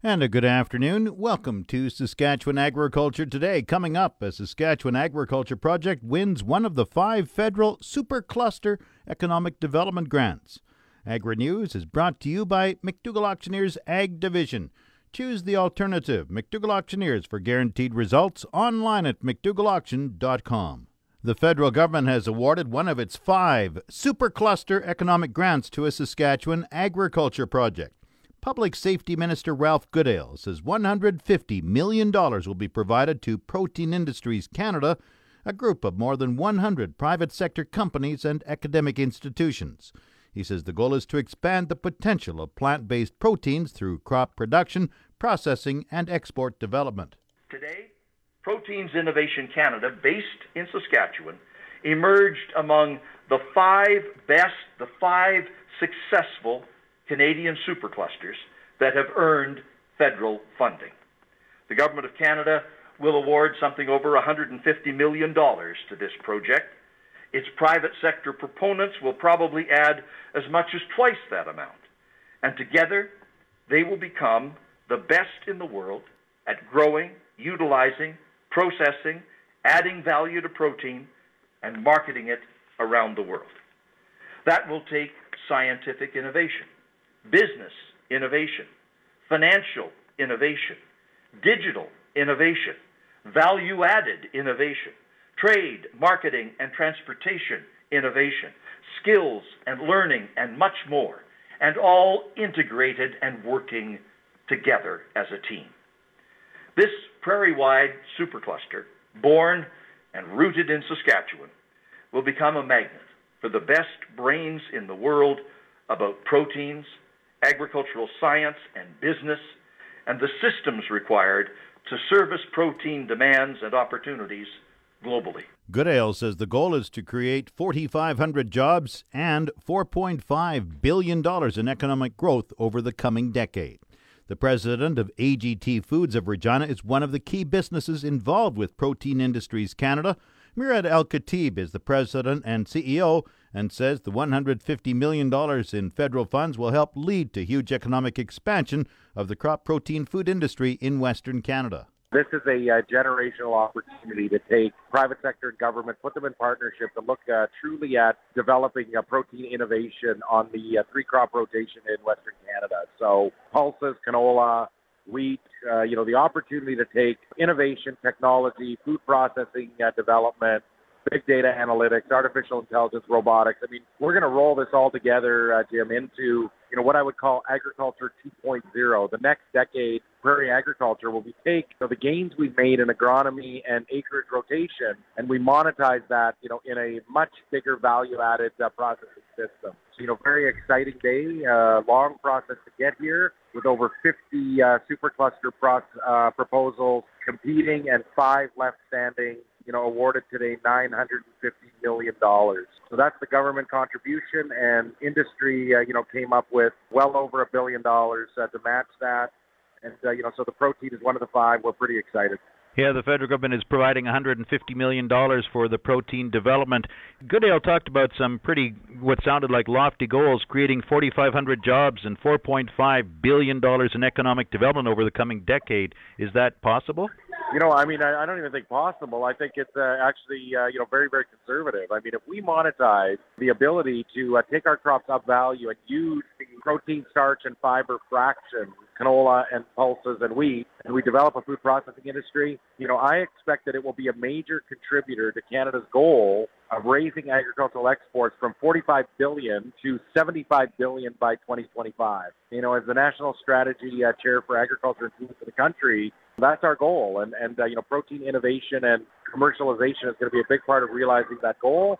And a good afternoon. Welcome to Saskatchewan Agriculture Today. Coming up, a Saskatchewan Agriculture Project wins one of the five federal Supercluster Economic Development Grants. Agri News is brought to you by McDougall Auctioneers Ag Division. Choose the alternative, McDougall Auctioneers, for guaranteed results online at McDougallAuction.com. The federal government has awarded one of its five Supercluster Economic Grants to a Saskatchewan agriculture project. Public Safety Minister Ralph Goodale says $150 million will be provided to Protein Industries Canada, a group of more than 100 private sector companies and academic institutions. He says the goal is to expand the potential of plant based proteins through crop production, processing, and export development. Today, Proteins Innovation Canada, based in Saskatchewan, emerged among the five best, the five successful Canadian superclusters that have earned federal funding. The Government of Canada will award something over $150 million to this project. Its private sector proponents will probably add as much as twice that amount. And together, they will become the best in the world at growing, utilizing, processing, adding value to protein, and marketing it around the world. That will take scientific innovation business innovation, financial innovation, digital innovation, value added innovation, trade, marketing, and transportation innovation, skills and learning, and much more, and all integrated and working together as a team. This prairie wide supercluster, born and rooted in Saskatchewan, will become a magnet for the best brains in the world about proteins, agricultural science and business, and the systems required to service protein demands and opportunities globally. Goodale says the goal is to create 4,500 jobs and $4.5 billion in economic growth over the coming decade. The president of AGT Foods of Regina is one of the key businesses involved with Protein Industries Canada. Murad Al-Katib is the president and CEO and says the $150 million in federal funds will help lead to huge economic expansion of the crop protein food industry in Western Canada. This is a uh, generational opportunity to take private sector and government, put them in partnership to look uh, truly at developing a protein innovation on the uh, three crop rotation in Western Canada. So pulses, canola, wheat, uh, you know, the opportunity to take innovation, technology, food processing uh, development, big data analytics, artificial intelligence, robotics. I mean, we're going to roll this all together, uh, Jim, into you know what I would call agriculture 2.0. The next decade, prairie agriculture will be take you know, the gains we've made in agronomy and acreage rotation, and we monetize that, you know, in a much bigger value-added uh, processing system. So, you know, very exciting day, uh, long process to get here, with over 50 uh, supercluster pro- uh, proposals competing and five left standing you know, awarded today $950 million. So that's the government contribution, and industry, uh, you know, came up with well over a billion dollars uh, to match that. And, uh, you know, so the protein is one of the five. We're pretty excited. Yeah, the federal government is providing $150 million for the protein development. Goodale talked about some pretty, what sounded like lofty goals, creating 4,500 jobs and $4.5 billion in economic development over the coming decade. Is that possible? You know, I mean, I, I don't even think possible. I think it's uh, actually, uh, you know, very, very conservative. I mean, if we monetize the ability to uh, take our crops up value and use the protein, starch, and fiber fraction, canola and pulses and wheat, and we develop a food processing industry, you know, I expect that it will be a major contributor to Canada's goal of raising agricultural exports from 45 billion to 75 billion by 2025. You know, as the national strategy uh, chair for agriculture and food for the country, that's our goal. And, and uh, you know, protein innovation and commercialization is going to be a big part of realizing that goal.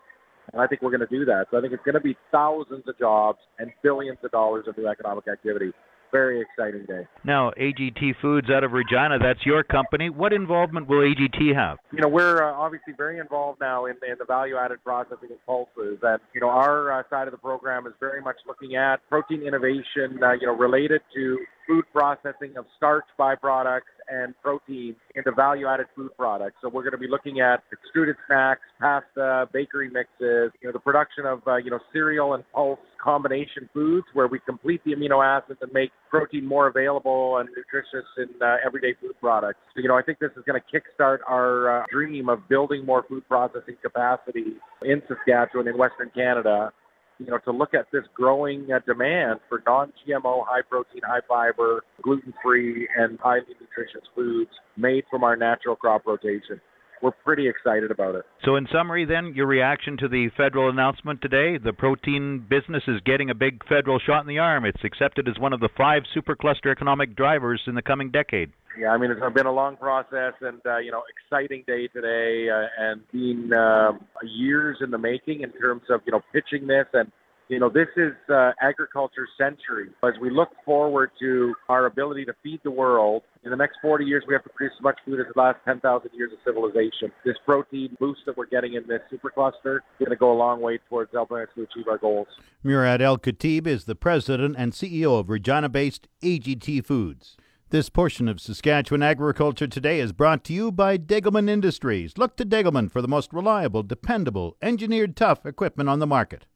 And I think we're going to do that. So I think it's going to be thousands of jobs and billions of dollars of new economic activity very exciting day. Now, AGT Foods out of Regina, that's your company. What involvement will AGT have? You know, we're uh, obviously very involved now in, in the value-added processing of pulses, and you know, our uh, side of the program is very much looking at protein innovation, uh, you know, related to food processing of starch byproducts and protein into value-added food products. So we're going to be looking at extruded snacks, pasta, bakery mixes, you know, the production of uh, you know cereal and pulse combination foods where we complete the amino acids and make protein more available and nutritious in uh, everyday food products. So, you know, I think this is going to kickstart our uh, dream of building more food processing capacity in Saskatchewan in Western Canada you know, to look at this growing uh, demand for non-GMO, high-protein, high-fiber, gluten-free, and highly nutritious foods made from our natural crop rotation. We're pretty excited about it. So, in summary, then, your reaction to the federal announcement today: the protein business is getting a big federal shot in the arm. It's accepted as one of the five supercluster economic drivers in the coming decade. Yeah, I mean it's been a long process and uh, you know exciting day today uh, and been uh, years in the making in terms of you know pitching this and you know this is uh, agriculture century. As we look forward to our ability to feed the world in the next 40 years, we have to produce as much food as the last 10,000 years of civilization. This protein boost that we're getting in this supercluster is going to go a long way towards helping us to achieve our goals. Murad Al-Katib is the president and CEO of Regina-based AGT Foods. This portion of Saskatchewan Agriculture Today is brought to you by Degelman Industries. Look to Degelman for the most reliable, dependable, engineered tough equipment on the market.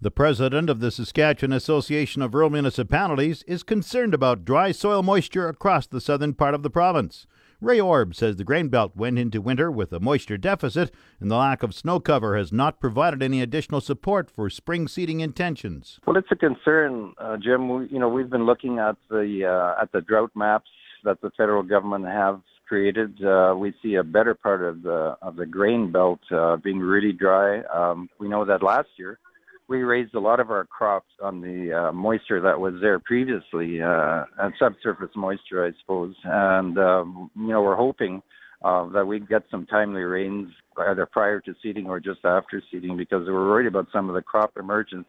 The president of the Saskatchewan Association of Rural Municipalities is concerned about dry soil moisture across the southern part of the province. Ray Orb says the grain belt went into winter with a moisture deficit, and the lack of snow cover has not provided any additional support for spring seeding intentions. Well, it's a concern, uh, Jim. We, you know, we've been looking at the uh, at the drought maps that the federal government have created. Uh, we see a better part of the of the grain belt uh, being really dry. Um, we know that last year we raised a lot of our crops on the uh, moisture that was there previously, uh, and subsurface moisture, I suppose. And um, you know, we're hoping uh, that we'd get some timely rains either prior to seeding or just after seeding, because we're worried about some of the crop emergence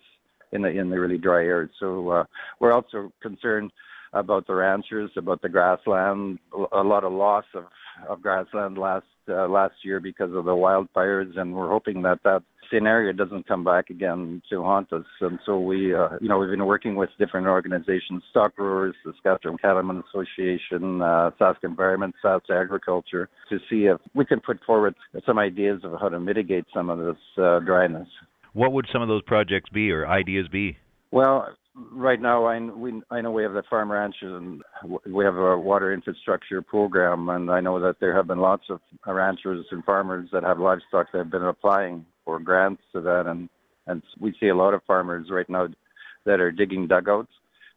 in the in the really dry areas. So uh, we're also concerned about the ranchers, about the grassland. A lot of loss of of grassland last uh, last year because of the wildfires, and we're hoping that that scenario doesn't come back again to haunt us. And so we, uh, you know, we've been working with different organizations, Stock Growers, the Saskatchewan Cattlemen Association, uh, Sask Environment, Sask Agriculture, to see if we can put forward some ideas of how to mitigate some of this uh, dryness. What would some of those projects be or ideas be? Well, right now I, we, I know we have the farm ranches and we have a water infrastructure program and I know that there have been lots of ranchers and farmers that have livestock that have been applying for grants to that and and we see a lot of farmers right now that are digging dugouts.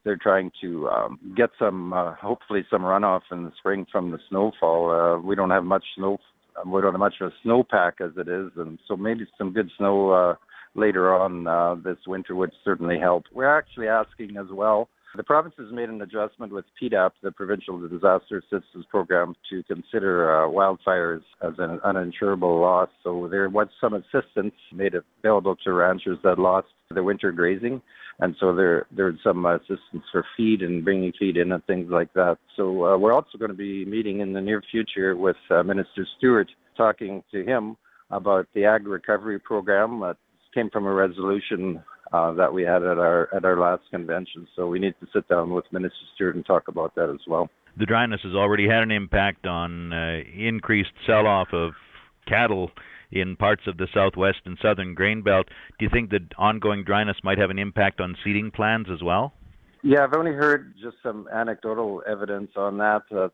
They're trying to um, get some uh, hopefully some runoff in the spring from the snowfall. Uh, we don't have much snow we don't have much of a snowpack as it is and so maybe some good snow uh, later on uh, this winter would certainly help. We're actually asking as well. The province has made an adjustment with PDAP, the Provincial Disaster Assistance Program, to consider uh, wildfires as an uninsurable loss. So there was some assistance made available to ranchers that lost their winter grazing, and so there there's some assistance for feed and bringing feed in and things like that. So uh, we're also going to be meeting in the near future with uh, Minister Stewart, talking to him about the ag recovery program. Uh, came from a resolution uh, that we had at our at our last convention. So we need to sit down with Minister Stewart and talk about that as well. The dryness has already had an impact on uh, increased sell-off of cattle in parts of the southwest and southern grain belt. Do you think that ongoing dryness might have an impact on seeding plans as well? Yeah, I've only heard just some anecdotal evidence on that. Uh,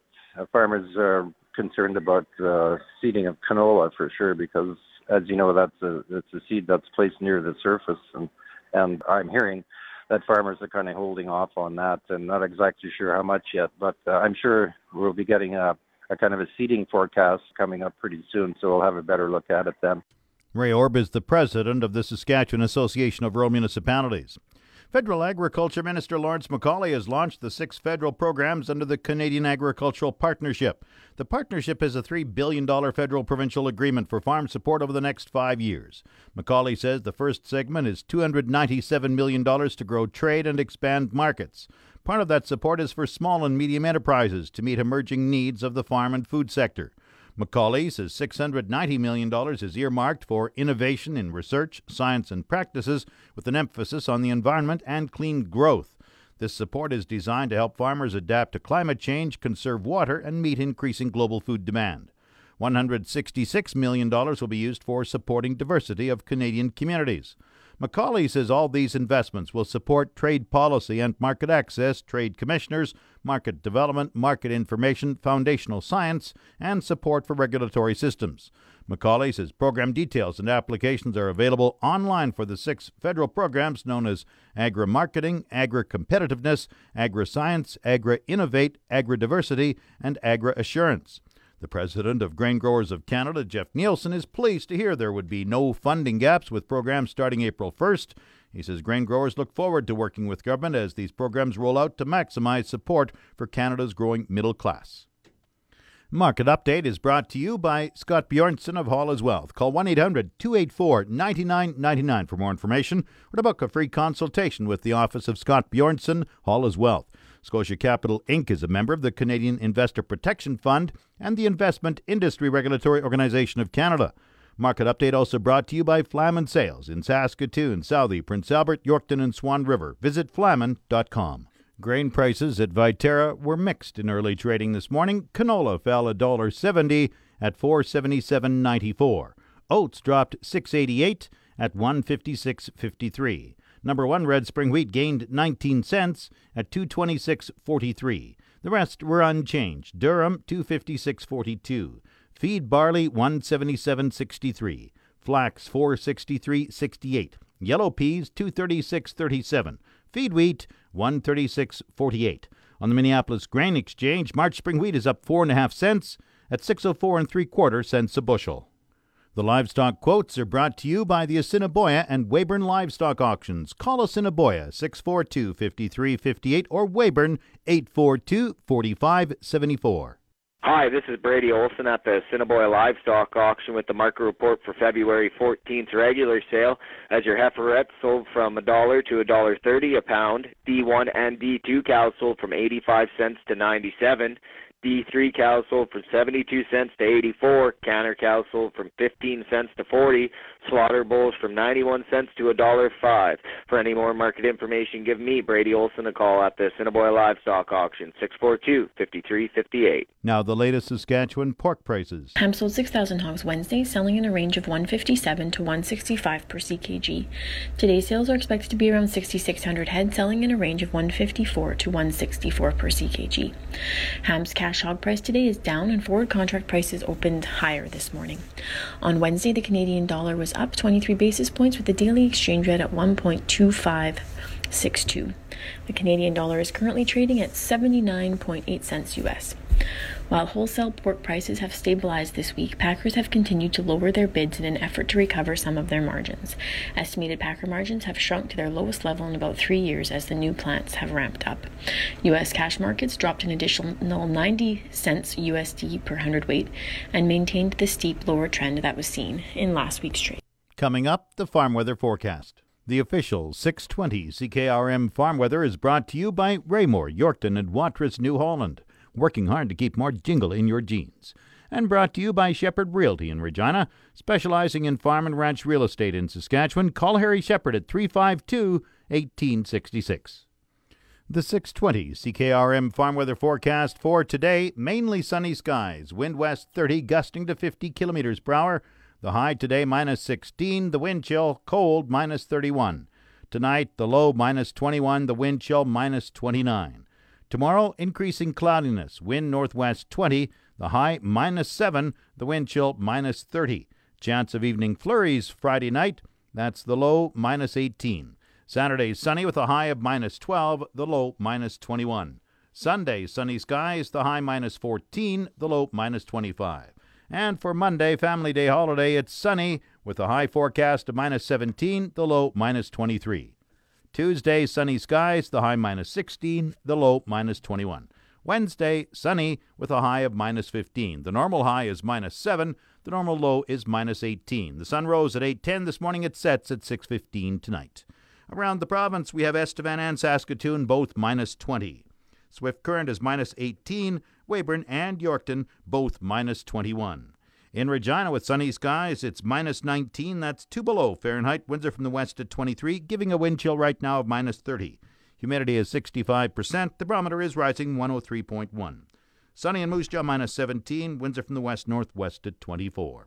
farmers are concerned about uh, seeding of canola for sure because as you know, that's a that's a seed that's placed near the surface, and and I'm hearing that farmers are kind of holding off on that, and not exactly sure how much yet. But uh, I'm sure we'll be getting a, a kind of a seeding forecast coming up pretty soon, so we'll have a better look at it then. Ray Orb is the president of the Saskatchewan Association of Rural Municipalities. Federal Agriculture Minister Lawrence MacAulay has launched the six federal programs under the Canadian Agricultural Partnership. The partnership is a $3 billion federal provincial agreement for farm support over the next five years. MacAulay says the first segment is $297 million to grow trade and expand markets. Part of that support is for small and medium enterprises to meet emerging needs of the farm and food sector. MacAulay says $690 million is earmarked for innovation in research, science, and practices with an emphasis on the environment and clean growth. This support is designed to help farmers adapt to climate change, conserve water, and meet increasing global food demand. $166 million will be used for supporting diversity of Canadian communities. MacAulay says all these investments will support trade policy and market access, trade commissioners, market development, market information, foundational science, and support for regulatory systems. MacAulay says program details and applications are available online for the six federal programs known as Agri Marketing, Agri Competitiveness, Agri Science, Agri Innovate, Agri Diversity, and Agri Assurance. The president of Grain Growers of Canada, Jeff Nielsen, is pleased to hear there would be no funding gaps with programs starting April 1st. He says grain growers look forward to working with government as these programs roll out to maximize support for Canada's growing middle class. Market Update is brought to you by Scott Bjornson of Hall as Wealth. Call 1 800 284 9999 for more information or to book a free consultation with the office of Scott Bjornson, Hall as Wealth. Scotia Capital Inc. is a member of the Canadian Investor Protection Fund and the Investment Industry Regulatory Organization of Canada. Market update also brought to you by Flaman Sales in Saskatoon, Southey, Prince Albert, Yorkton, and Swan River. Visit flaman.com. Grain prices at Viterra were mixed in early trading this morning. Canola fell $1.70 at 477.94. Oats dropped 688 at 156.53. Number 1 red spring wheat gained 19 cents at 226.43. The rest were unchanged. Durum 256.42. Feed barley 177.63. Flax 463.68. Yellow peas 236.37. Feed wheat 136.48. On the Minneapolis Grain Exchange, March spring wheat is up four and a half cents at 604 and three quarter cents a bushel. The livestock quotes are brought to you by the Assiniboia and Weyburn Livestock Auctions. Call Assiniboia 642 5358 or Weyburn 842 4574. Hi, this is Brady Olson at the Assiniboia Livestock Auction with the market report for February 14th regular sale. As your heiferettes sold from a dollar to a dollar thirty a pound, D1 and D2 cows sold from 85 cents to 97. D3 cows sold from 72 cents to 84. canner cows sold from 15 cents to 40. Slaughter bulls from 91 cents to a dollar five. For any more market information, give me Brady Olson a call at the Assiniboia Livestock Auction 642-5358. Now the latest Saskatchewan pork prices. Ham sold 6,000 hogs Wednesday, selling in a range of 157 to 165 per ckg. Today's sales are expected to be around 6,600 head, selling in a range of 154 to 164 per ckg. Ham's cash hog price today is down, and forward contract prices opened higher this morning. On Wednesday, the Canadian dollar was up 23 basis points with the daily exchange rate at 1.2562. The Canadian dollar is currently trading at 79.8 cents US. While wholesale pork prices have stabilized this week, packers have continued to lower their bids in an effort to recover some of their margins. Estimated packer margins have shrunk to their lowest level in about three years as the new plants have ramped up. U.S. cash markets dropped an additional 90 cents USD per hundredweight and maintained the steep lower trend that was seen in last week's trade. Coming up, the farm weather forecast. The official 620 CKRM farm weather is brought to you by Raymore, Yorkton, and Watrous, New Holland working hard to keep more jingle in your jeans. And brought to you by Shepherd Realty in Regina, specializing in farm and ranch real estate in Saskatchewan. Call Harry Shepherd at 352 1866. The 620 CKRM farm weather forecast for today mainly sunny skies, wind west 30, gusting to 50 kilometers per hour. The high today minus 16, the wind chill cold minus 31. Tonight, the low minus 21, the wind chill minus 29. Tomorrow, increasing cloudiness, wind northwest 20, the high minus 7, the wind chill minus 30. Chance of evening flurries Friday night, that's the low minus 18. Saturday, sunny with a high of minus 12, the low minus 21. Sunday, sunny skies, the high minus 14, the low minus 25. And for Monday, Family Day holiday, it's sunny with a high forecast of minus 17, the low minus 23. Tuesday, sunny skies, the high minus 16, the low minus 21. Wednesday, sunny with a high of minus 15. The normal high is minus 7, the normal low is minus 18. The sun rose at 8:10 this morning, it sets at 6:15 tonight. Around the province, we have Estevan and Saskatoon both minus 20. Swift Current is minus 18, Weyburn and Yorkton both minus 21. In Regina with sunny skies, it's minus 19. That's two below Fahrenheit. Winds are from the west at 23, giving a wind chill right now of minus 30. Humidity is 65%. The barometer is rising 103.1. Sunny in Moose Jaw minus 17. Winds are from the west northwest at 24.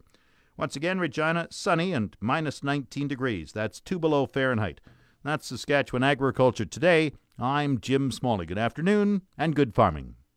Once again, Regina, sunny and minus 19 degrees. That's two below Fahrenheit. That's Saskatchewan Agriculture Today. I'm Jim Smalley. Good afternoon and good farming.